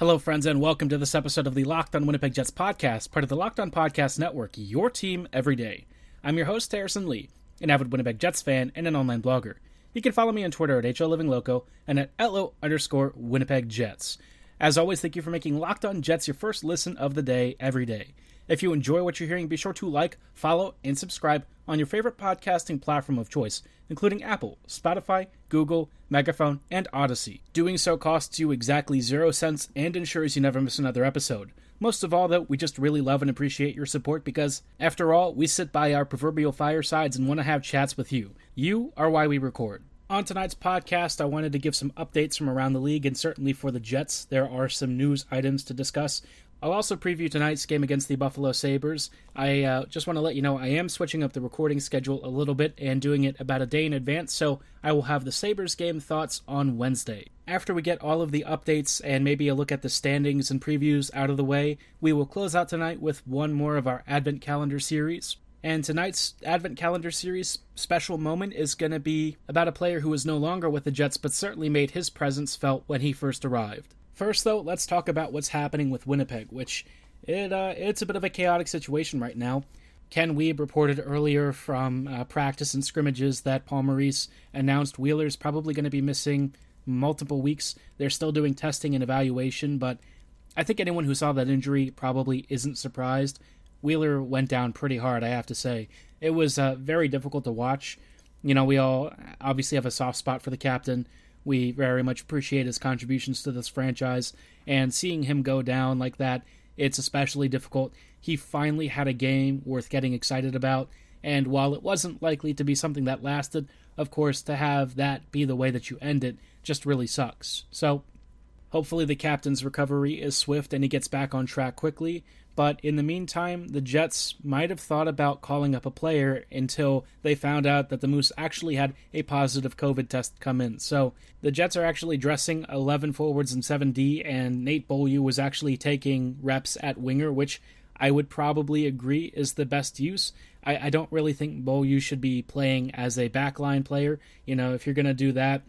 Hello, friends, and welcome to this episode of the Locked On Winnipeg Jets podcast, part of the Locked On Podcast Network, your team every day. I'm your host, Harrison Lee, an avid Winnipeg Jets fan and an online blogger. You can follow me on Twitter at HOLivingLoco and at LO underscore Winnipeg Jets. As always, thank you for making Locked On Jets your first listen of the day every day. If you enjoy what you're hearing, be sure to like, follow, and subscribe on your favorite podcasting platform of choice, including Apple, Spotify, Google, Megaphone, and Odyssey. Doing so costs you exactly zero cents and ensures you never miss another episode. Most of all, though, we just really love and appreciate your support because, after all, we sit by our proverbial firesides and want to have chats with you. You are why we record. On tonight's podcast, I wanted to give some updates from around the league, and certainly for the Jets, there are some news items to discuss. I'll also preview tonight's game against the Buffalo Sabres. I uh, just want to let you know I am switching up the recording schedule a little bit and doing it about a day in advance, so I will have the Sabres game thoughts on Wednesday. After we get all of the updates and maybe a look at the standings and previews out of the way, we will close out tonight with one more of our Advent Calendar series. And tonight's Advent Calendar series special moment is going to be about a player who is no longer with the Jets but certainly made his presence felt when he first arrived. First, though, let's talk about what's happening with Winnipeg, which it uh, it's a bit of a chaotic situation right now. Ken Wiebe reported earlier from uh, practice and scrimmages that Paul Maurice announced Wheeler's probably going to be missing multiple weeks. They're still doing testing and evaluation, but I think anyone who saw that injury probably isn't surprised. Wheeler went down pretty hard, I have to say. It was uh, very difficult to watch. You know, we all obviously have a soft spot for the captain. We very much appreciate his contributions to this franchise, and seeing him go down like that, it's especially difficult. He finally had a game worth getting excited about, and while it wasn't likely to be something that lasted, of course, to have that be the way that you end it just really sucks. So, hopefully, the captain's recovery is swift and he gets back on track quickly. But in the meantime, the Jets might have thought about calling up a player until they found out that the Moose actually had a positive COVID test come in. So the Jets are actually dressing 11 forwards and 7D, and Nate Beaulieu was actually taking reps at winger, which I would probably agree is the best use. I, I don't really think Beaulieu should be playing as a backline player. You know, if you're going to do that,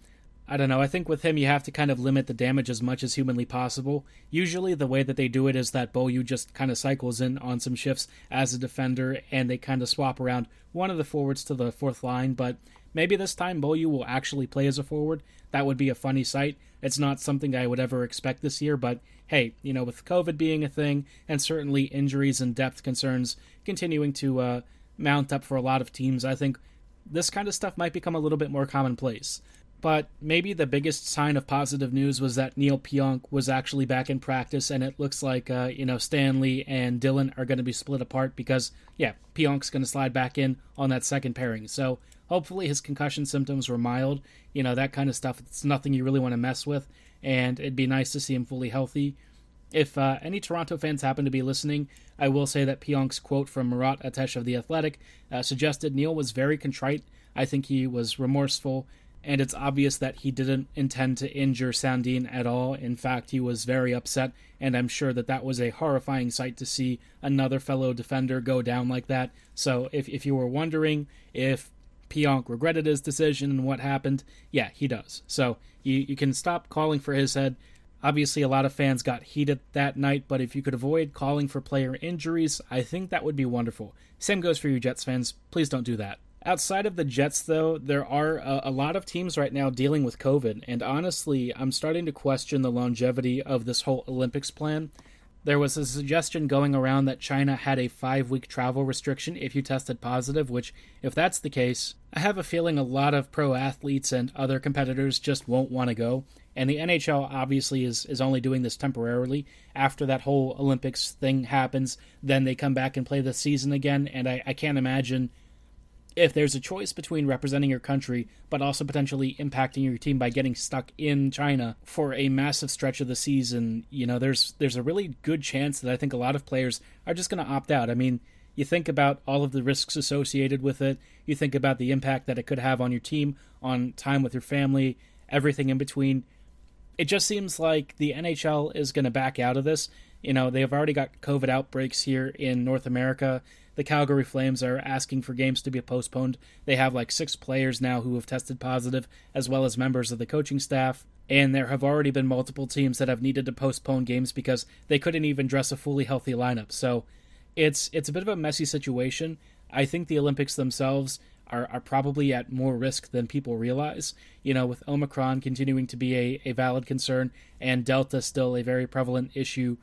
I don't know. I think with him, you have to kind of limit the damage as much as humanly possible. Usually, the way that they do it is that Beaulieu just kind of cycles in on some shifts as a defender, and they kind of swap around one of the forwards to the fourth line. But maybe this time Beaulieu will actually play as a forward. That would be a funny sight. It's not something I would ever expect this year, but hey, you know, with COVID being a thing, and certainly injuries and depth concerns continuing to uh, mount up for a lot of teams, I think this kind of stuff might become a little bit more commonplace. But maybe the biggest sign of positive news was that Neil Pionk was actually back in practice, and it looks like uh, you know Stanley and Dylan are going to be split apart because yeah, Pionk's going to slide back in on that second pairing. So hopefully his concussion symptoms were mild. You know that kind of stuff. It's nothing you really want to mess with, and it'd be nice to see him fully healthy. If uh, any Toronto fans happen to be listening, I will say that Pionk's quote from Murat Ates of The Athletic uh, suggested Neil was very contrite. I think he was remorseful and it's obvious that he didn't intend to injure Sandin at all. In fact, he was very upset, and I'm sure that that was a horrifying sight to see another fellow defender go down like that. So, if, if you were wondering if Pionk regretted his decision and what happened, yeah, he does. So, you, you can stop calling for his head. Obviously, a lot of fans got heated that night, but if you could avoid calling for player injuries, I think that would be wonderful. Same goes for you Jets fans. Please don't do that. Outside of the Jets, though, there are a, a, lot of teams right now dealing with COVID, and honestly, I'm starting to question the longevity of this whole Olympics plan. There was a suggestion going around that China had a five week travel restriction if you tested positive, which, if that's the case, I have a feeling a lot of pro athletes and other competitors just won't want to go. And the NHL obviously is, is only doing this temporarily. After that whole Olympics thing happens, then they come back and play the season again, and I, I can't imagine if there's a choice between representing your country but also potentially impacting your team by getting stuck in China for a massive stretch of the season, you know, there's there's a really good chance that I think a lot of players are just going to opt out. I mean, you think about all of the risks associated with it. You think about the impact that it could have on your team, on time with your family, everything in between. It just seems like the NHL is going to back out of this. You know, they've already got COVID outbreaks here in North America. The Calgary Flames are asking for games to be postponed. They have like six players now who have tested positive, as well as members of the coaching staff. And there have already been multiple teams that have needed to postpone games because they couldn't even dress a fully healthy lineup. So it's it's a bit of a messy situation. I think the Olympics themselves are, are probably at more risk than people realize. You know, with Omicron continuing to be a, a valid concern and Delta still a very prevalent issue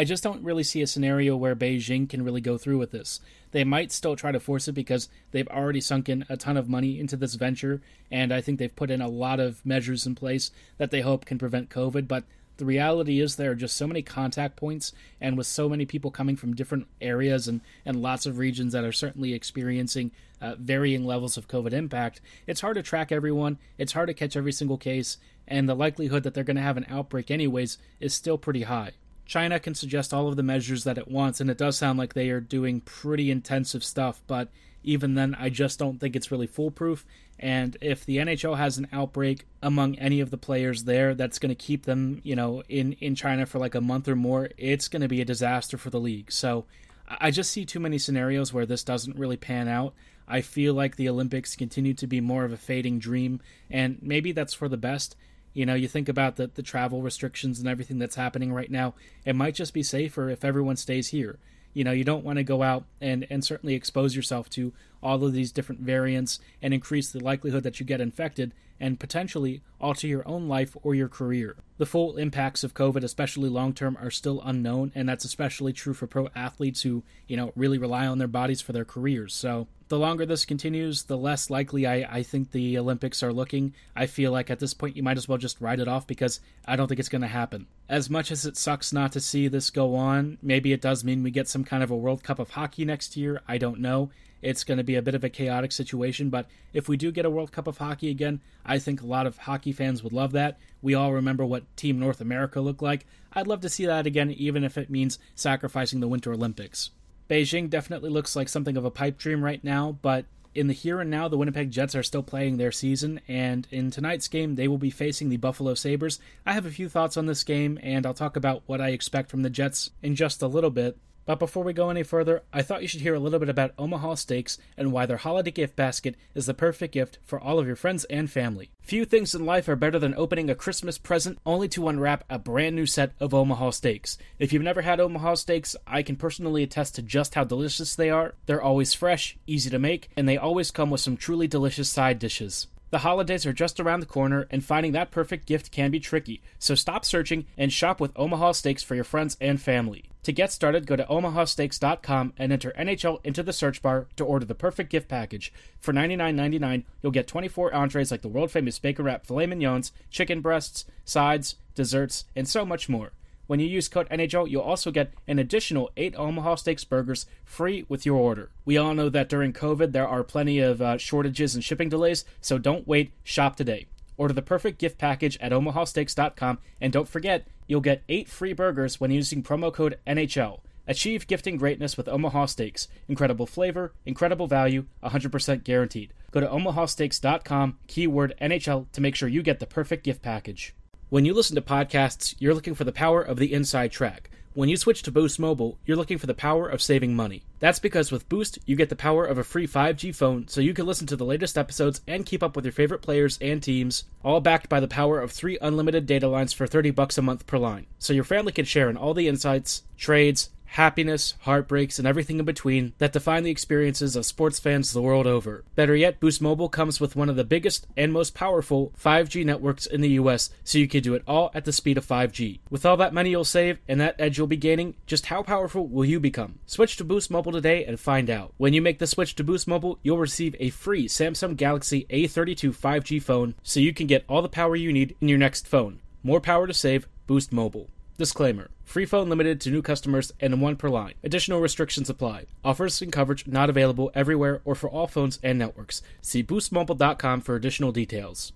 I just don't really see a scenario where Beijing can really go through with this. They might still try to force it because they've already sunk in a ton of money into this venture, and I think they've put in a lot of measures in place that they hope can prevent COVID. But the reality is there are just so many contact points, and with so many people coming from different areas and, and lots of regions that are certainly experiencing uh, varying levels of COVID impact, it's hard to track everyone, it's hard to catch every single case, and the likelihood that they're going to have an outbreak anyways is still pretty high. China can suggest all of the measures that it wants, and it does sound like they are doing pretty intensive stuff, but even then, I just don't think it's really foolproof. And if the NHL has an outbreak among any of the players there that's going to keep them, you know, in, in China for like a month or more, it's going to be a disaster for the league. So I just see too many scenarios where this doesn't really pan out. I feel like the Olympics continue to be more of a fading dream, and maybe that's for the best. You know, you think about the, the travel restrictions and everything that's happening right now. It might just be safer if everyone stays here. You know, you don't want to go out and, and certainly expose yourself to all of these different variants and increase the likelihood that you get infected and potentially alter your own life or your career. The full impacts of COVID, especially long term, are still unknown, and that's especially true for pro athletes who, you know, really rely on their bodies for their careers. So the longer this continues, the less likely I, I think the Olympics are looking. I feel like at this point you might as well just write it off because I don't think it's going to happen. As much as it sucks not to see this go on, maybe it does mean we get some kind of a World Cup of Hockey next year. I don't know. It's going to be a bit of a chaotic situation, but if we do get a World Cup of Hockey again, I think a lot of hockey fans would love that. We all remember what Team North America looked like. I'd love to see that again, even if it means sacrificing the Winter Olympics. Beijing definitely looks like something of a pipe dream right now, but in the here and now, the Winnipeg Jets are still playing their season, and in tonight's game, they will be facing the Buffalo Sabres. I have a few thoughts on this game, and I'll talk about what I expect from the Jets in just a little bit. But before we go any further, I thought you should hear a little bit about Omaha Steaks and why their holiday gift basket is the perfect gift for all of your friends and family. Few things in life are better than opening a Christmas present only to unwrap a brand new set of Omaha Steaks. If you've never had Omaha Steaks, I can personally attest to just how delicious they are. They're always fresh, easy to make, and they always come with some truly delicious side dishes. The holidays are just around the corner, and finding that perfect gift can be tricky, so stop searching and shop with Omaha Steaks for your friends and family. To get started, go to omahasteaks.com and enter NHL into the search bar to order the perfect gift package. For $99.99, you'll get 24 entrees like the world famous bacon wrap filet mignons, chicken breasts, sides, desserts, and so much more. When you use code NHL, you'll also get an additional 8 Omaha Steaks burgers free with your order. We all know that during COVID there are plenty of uh, shortages and shipping delays, so don't wait, shop today. Order the perfect gift package at omahasteaks.com, and don't forget, you'll get 8 free burgers when using promo code NHL. Achieve gifting greatness with Omaha Steaks. Incredible flavor, incredible value, 100% guaranteed. Go to omahasteaks.com, keyword NHL, to make sure you get the perfect gift package. When you listen to podcasts, you're looking for the power of the inside track. When you switch to Boost Mobile, you're looking for the power of saving money. That's because with Boost, you get the power of a free 5G phone so you can listen to the latest episodes and keep up with your favorite players and teams, all backed by the power of 3 unlimited data lines for 30 bucks a month per line. So your family can share in all the insights, trades, happiness, heartbreaks, and everything in between that define the experiences of sports fans the world over. Better yet, Boost Mobile comes with one of the biggest and most powerful 5G networks in the US, so you can do it all at the speed of 5G. With all that money you'll save and that edge you'll be gaining, just how powerful will you become? Switch to Boost Mobile today and find out. When you make the switch to Boost Mobile, you'll receive a free Samsung Galaxy A32 5G phone so you can get all the power you need in your next phone. More power to save, Boost Mobile. Disclaimer Free phone limited to new customers and one per line. Additional restrictions apply. Offers and coverage not available everywhere or for all phones and networks. See boostmobile.com for additional details.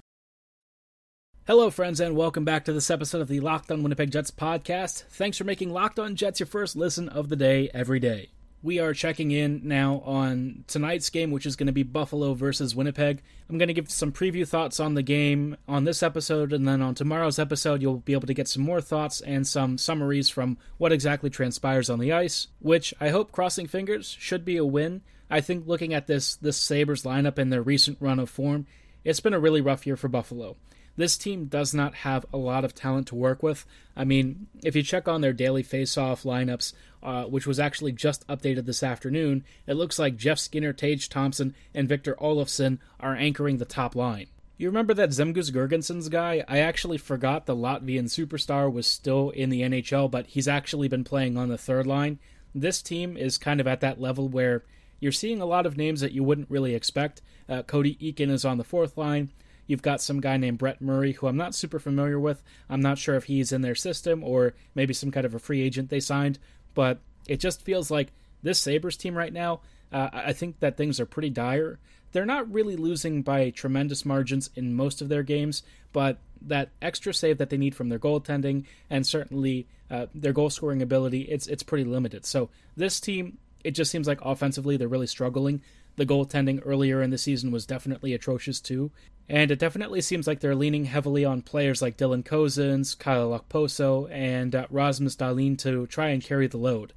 Hello, friends, and welcome back to this episode of the Locked On Winnipeg Jets podcast. Thanks for making Locked On Jets your first listen of the day every day we are checking in now on tonight's game, which is going to be Buffalo versus Winnipeg. I'm going to give some preview thoughts on the game on this episode, and then on tomorrow's episode, you'll be able to get some more thoughts and some summaries from what exactly transpires on the ice, which I hope, crossing fingers, should be a win. I think looking at this this Sabres lineup and their recent run of form, it's been a really rough year for Buffalo. This team does not have a lot of talent to work with. I mean, if you check on their daily face-off lineups, uh, which was actually just updated this afternoon, it looks like Jeff Skinner, Tage Thompson, and Victor Olofsson are anchoring the top line. You remember that Zemgus Girgensons guy? I actually forgot the Latvian superstar was still in the NHL, but he's actually been playing on the third line. This team is kind of at that level where you're seeing a lot of names that you wouldn't really expect. Uh, Cody Eakin is on the fourth line. You've got some guy named Brett Murray, who I'm not super familiar with. I'm not sure if he's in their system or maybe some kind of a free agent they signed, but it just feels like this Sabres team right now, uh, I think that things are pretty dire. They're not really losing by tremendous margins in most of their games, but that extra save that they need from their goaltending and certainly uh, their goal scoring ability, it's it's pretty limited. So this team, it just seems like offensively they're really struggling. The goaltending earlier in the season was definitely atrocious too, and it definitely seems like they're leaning heavily on players like Dylan Cozens, Kyle Okposo, and uh, Rasmus Dahlin to try and carry the load.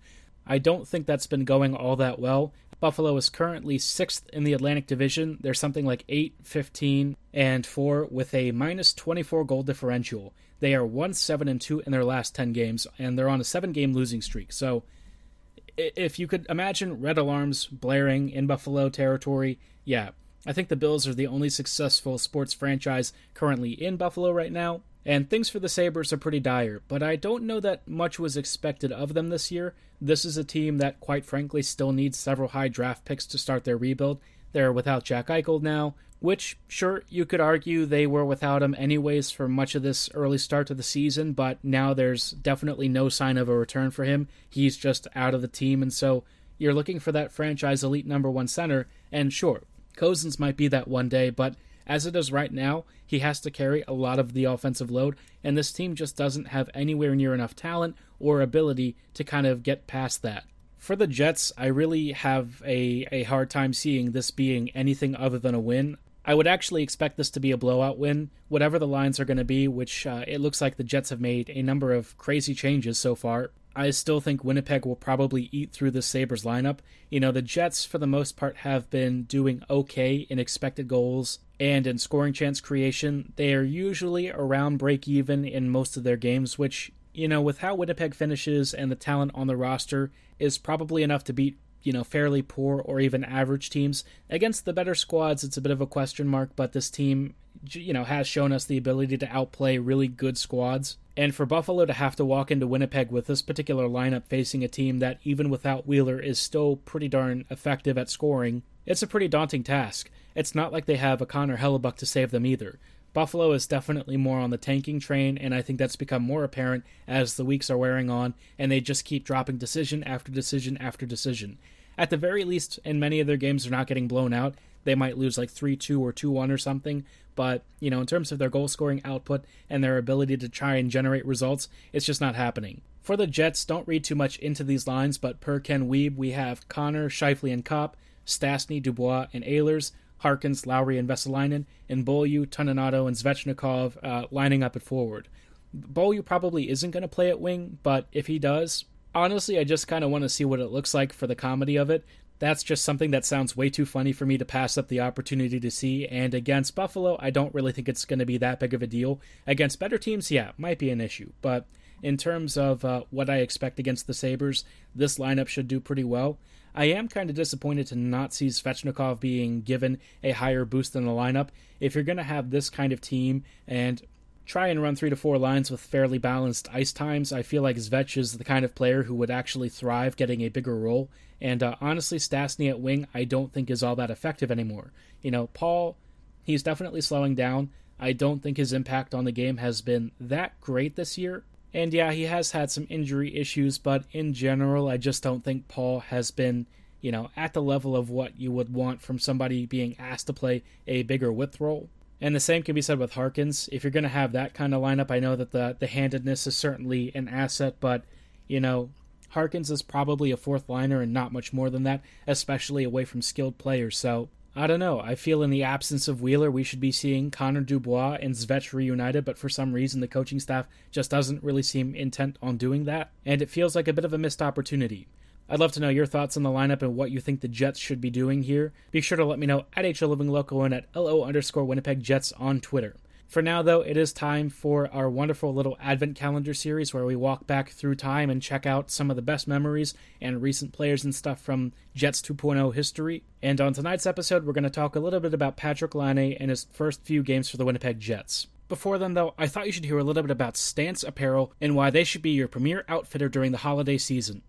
I don't think that's been going all that well. Buffalo is currently sixth in the Atlantic Division. They're something like 8, 15, and 4 with a minus 24 goal differential. They are 1 7 and 2 in their last 10 games, and they're on a 7 game losing streak. So if you could imagine red alarms blaring in Buffalo territory, yeah, I think the Bills are the only successful sports franchise currently in Buffalo right now, and things for the Sabres are pretty dire, but I don't know that much was expected of them this year. This is a team that, quite frankly, still needs several high draft picks to start their rebuild. They're without Jack Eichel now, which, sure, you could argue they were without him anyways for much of this early start to the season, but now there's definitely no sign of a return for him. He's just out of the team, and so you're looking for that franchise elite number one center, and sure, Cozens might be that one day, but as it is right now, he has to carry a lot of the offensive load, and this team just doesn't have anywhere near enough talent or ability to kind of get past that. For the Jets, I really have a, a hard time seeing this being anything other than a win. I would actually expect this to be a blowout win, whatever the lines are going to be, which uh, it looks like the Jets have made a number of crazy changes so far. I still think Winnipeg will probably eat through the Sabres lineup. You know, the Jets, for the most part, have been doing okay in expected goals and in scoring chance creation. They are usually around break even in most of their games, which, you know, with how Winnipeg finishes and the talent on the roster, is probably enough to beat you know, fairly poor or even average teams. Against the better squads, it's a bit of a question mark, but this team, you know, has shown us the ability to outplay really good squads. And for Buffalo to have to walk into Winnipeg with this particular lineup facing a team that, even without Wheeler, is still pretty darn effective at scoring, it's a pretty daunting task. It's not like they have a Connor Hellebuyck to save them either. Buffalo is definitely more on the tanking train, and I think that's become more apparent as the weeks are wearing on, and they just keep dropping decision after decision after decision. At the very least, in many of their games, they're not getting blown out. They might lose like 3 2 or 2 1 or something, but, you know, in terms of their goal scoring output and their ability to try and generate results, it's just not happening. For the Jets, don't read too much into these lines, but per Ken Wiebe, we have Connor, Scheifele, and Copp, Stastny, Dubois, and Ehlers, Harkins, Lowry, and Vesalainen, and Beaulieu, Toninato, and Svechnikov uh, lining up at forward. Beaulieu probably isn't going to play at wing, but if he does, honestly, I just kind of want to see what it looks like for the comedy of it. That's just something that sounds way too funny for me to pass up the opportunity to see. And against Buffalo, I don't really think it's going to be that big of a deal. Against better teams, yeah, might be an issue. But in terms of uh, what I expect against the Sabres, this lineup should do pretty well. I am kind of disappointed to not see Svechnikov being given a higher boost in the lineup. If you're going to have this kind of team and try and run three to four lines with fairly balanced ice times, I feel like Svech is the kind of player who would actually thrive getting a bigger role. And uh, honestly, Stastny at wing, I don't think is all that effective anymore. You know, Paul, he's definitely slowing down. I don't think his impact on the game has been that great this year. And yeah, he has had some injury issues, but in general, I just don't think Paul has been, you know, at the level of what you would want from somebody being asked to play a bigger width role. And the same can be said with Harkins. If you're going to have that kind of lineup, I know that the the handedness is certainly an asset, but you know, Harkins is probably a fourth liner and not much more than that, especially away from skilled players. So I don't know. I feel in the absence of Wheeler, we should be seeing Connor Dubois and Svech reunited, but for some reason, the coaching staff just doesn't really seem intent on doing that, and it feels like a bit of a missed opportunity. I'd love to know your thoughts on the lineup and what you think the Jets should be doing here. Be sure to let me know at HL Living Local and at LO underscore Winnipeg Jets on Twitter. For now, though, it is time for our wonderful little advent calendar series where we walk back through time and check out some of the best memories and recent players and stuff from Jets 2.0 history. And on tonight's episode, we're going to talk a little bit about Patrick Laine and his first few games for the Winnipeg Jets. Before then, though, I thought you should hear a little bit about Stance Apparel and why they should be your premier outfitter during the holiday season.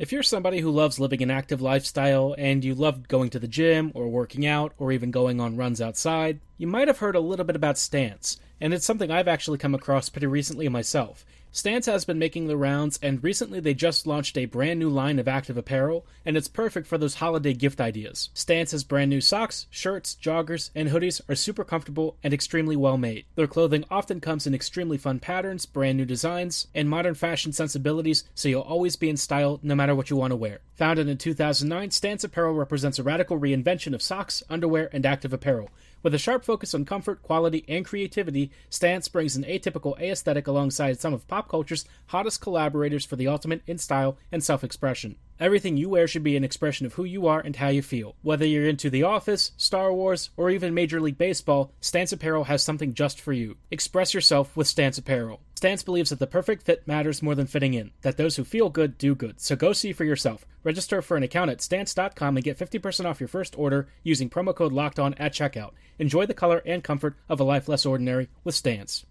If you're somebody who loves living an active lifestyle and you love going to the gym or working out or even going on runs outside, you might have heard a little bit about Stance, and it's something I've actually come across pretty recently myself. Stance has been making the rounds, and recently they just launched a brand new line of active apparel, and it's perfect for those holiday gift ideas. Stance's brand new socks, shirts, joggers, and hoodies are super comfortable and extremely well made. Their clothing often comes in extremely fun patterns, brand new designs, and modern fashion sensibilities, so you'll always be in style no matter what you want to wear. Founded in 2009, Stance Apparel represents a radical reinvention of socks, underwear, and active apparel. With a sharp focus on comfort, quality, and creativity, Stance brings an atypical aesthetic alongside some of pop culture's hottest collaborators for the ultimate in style and self expression. Everything you wear should be an expression of who you are and how you feel. Whether you're into The Office, Star Wars, or even Major League Baseball, Stance Apparel has something just for you. Express yourself with Stance Apparel. Stance believes that the perfect fit matters more than fitting in, that those who feel good do good. So go see for yourself. Register for an account at stance.com and get 50% off your first order using promo code locked on at checkout. Enjoy the color and comfort of a life less ordinary with Stance.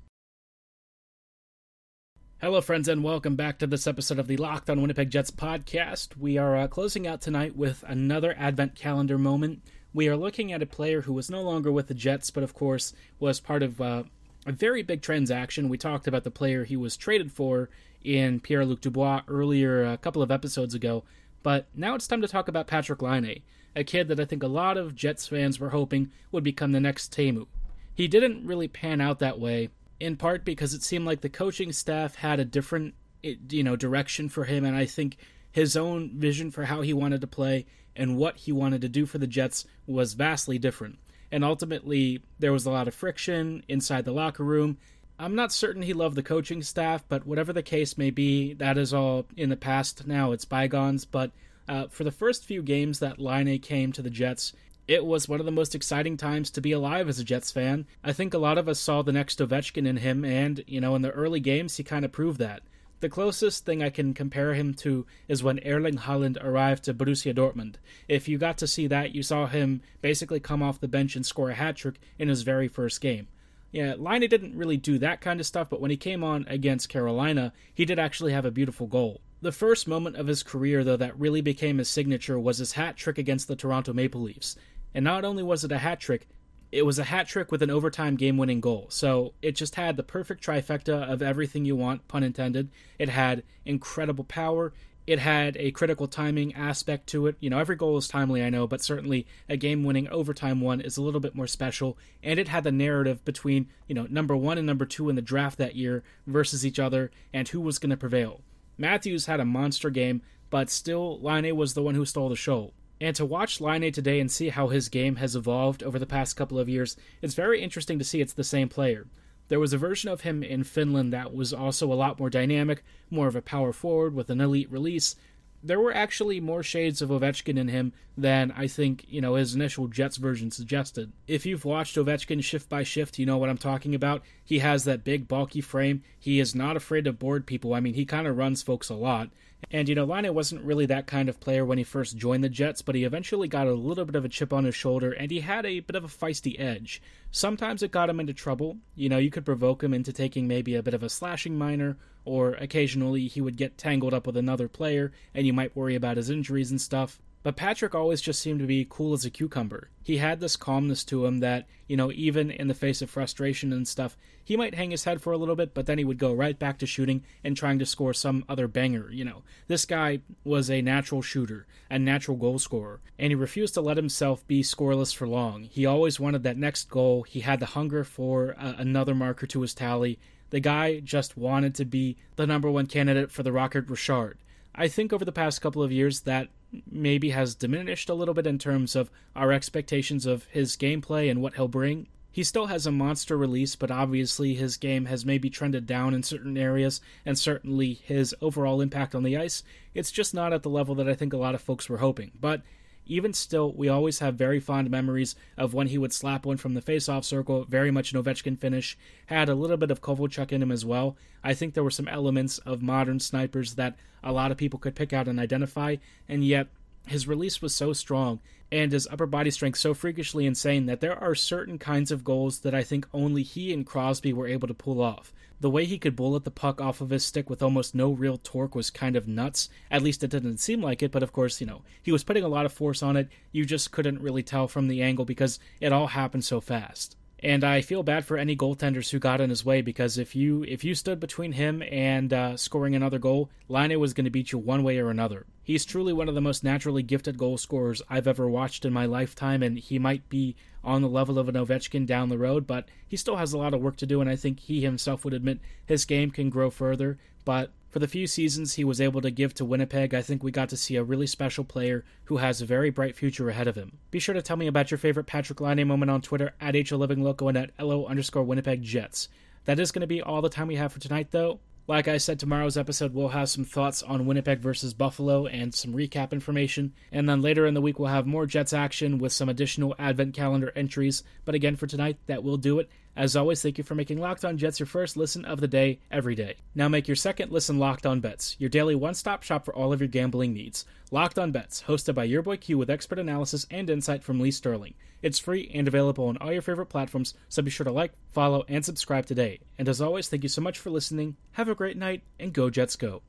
Hello, friends, and welcome back to this episode of the Locked on Winnipeg Jets podcast. We are uh, closing out tonight with another Advent calendar moment. We are looking at a player who was no longer with the Jets, but of course was part of uh, a very big transaction. We talked about the player he was traded for in Pierre Luc Dubois earlier, a couple of episodes ago, but now it's time to talk about Patrick Laine, a kid that I think a lot of Jets fans were hoping would become the next Teemu. He didn't really pan out that way in part because it seemed like the coaching staff had a different you know direction for him and I think his own vision for how he wanted to play and what he wanted to do for the Jets was vastly different. And ultimately there was a lot of friction inside the locker room. I'm not certain he loved the coaching staff, but whatever the case may be, that is all in the past now. It's bygones. But uh, for the first few games that Laine came to the Jets, it was one of the most exciting times to be alive as a Jets fan. I think a lot of us saw the next Ovechkin in him, and, you know, in the early games, he kind of proved that. The closest thing I can compare him to is when Erling Haaland arrived to Borussia Dortmund. If you got to see that, you saw him basically come off the bench and score a hat trick in his very first game. Yeah, Laine didn't really do that kind of stuff, but when he came on against Carolina, he did actually have a beautiful goal. The first moment of his career, though, that really became his signature was his hat trick against the Toronto Maple Leafs. And not only was it a hat trick, it was a hat trick with an overtime game winning goal. So it just had the perfect trifecta of everything you want, pun intended. It had incredible power. It had a critical timing aspect to it. You know, every goal is timely, I know, but certainly a game winning overtime one is a little bit more special. And it had the narrative between, you know, number one and number two in the draft that year versus each other and who was going to prevail. Matthews had a monster game, but still, Laine was the one who stole the show. And to watch Laine today and see how his game has evolved over the past couple of years, it's very interesting to see it's the same player. There was a version of him in Finland that was also a lot more dynamic, more of a power forward with an elite release. There were actually more shades of Ovechkin in him than I think, you know, his initial Jets version suggested. If you've watched Ovechkin shift by shift, you know what I'm talking about. He has that big, bulky frame. He is not afraid to board people. I mean, he kind of runs folks a lot. And, you know, Laine wasn't really that kind of player when he first joined the Jets, but he eventually got a little bit of a chip on his shoulder, and he had a bit of a feisty edge. Sometimes it got him into trouble. You know, you could provoke him into taking maybe a bit of a slashing minor, or occasionally he would get tangled up with another player, and you might worry about his injuries and stuff. But Patrick always just seemed to be cool as a cucumber. He had this calmness to him that, you know, even in the face of frustration and stuff, he might hang his head for a little bit, but then he would go right back to shooting and trying to score some other banger, you know. This guy was a natural shooter, a natural goal scorer, and he refused to let himself be scoreless for long. He always wanted that next goal. He had the hunger for uh, another marker to his tally. The guy just wanted to be the number one candidate for the Rocket Richard. I think over the past couple of years that maybe has diminished a little bit in terms of our expectations of his gameplay and what he'll bring. He still has a monster release, but obviously his game has maybe trended down in certain areas, and certainly his overall impact on the ice, it's just not at the level that I think a lot of folks were hoping. But even still, we always have very fond memories of when he would slap one from the face-off circle, very much an Ovechkin finish. Had a little bit of Kovalchuk in him as well. I think there were some elements of modern snipers that a lot of people could pick out and identify, and yet his release was so strong and his upper body strength so freakishly insane that there are certain kinds of goals that I think only he and Crosby were able to pull off. The way he could bullet the puck off of his stick with almost no real torque was kind of nuts. At least it didn't seem like it, but of course, you know, he was putting a lot of force on it. You just couldn't really tell from the angle because it all happened so fast. And I feel bad for any goaltenders who got in his way because if you if you stood between him and uh, scoring another goal, Laine was going to beat you one way or another. He's truly one of the most naturally gifted goal scorers I've ever watched in my lifetime, and he might be on the level of an Ovechkin down the road, but he still has a lot of work to do, and I think he himself would admit his game can grow further. But for the few seasons he was able to give to Winnipeg, I think we got to see a really special player who has a very bright future ahead of him. Be sure to tell me about your favorite Patrick Laine moment on Twitter at HLivingLoco and at LO underscore Winnipeg Jets. That is going to be all the time we have for tonight, though. Like I said, tomorrow's episode we'll have some thoughts on Winnipeg versus Buffalo and some recap information. And then later in the week we'll have more Jets action with some additional advent calendar entries. But again, for tonight, that will do it. As always, thank you for making Locked On Jets your first listen of the day every day. Now make your second listen Locked On Bets, your daily one stop shop for all of your gambling needs. Locked On Bets, hosted by your boy Q with expert analysis and insight from Lee Sterling. It's free and available on all your favorite platforms, so be sure to like, follow, and subscribe today. And as always, thank you so much for listening. Have a great night, and go Jets go.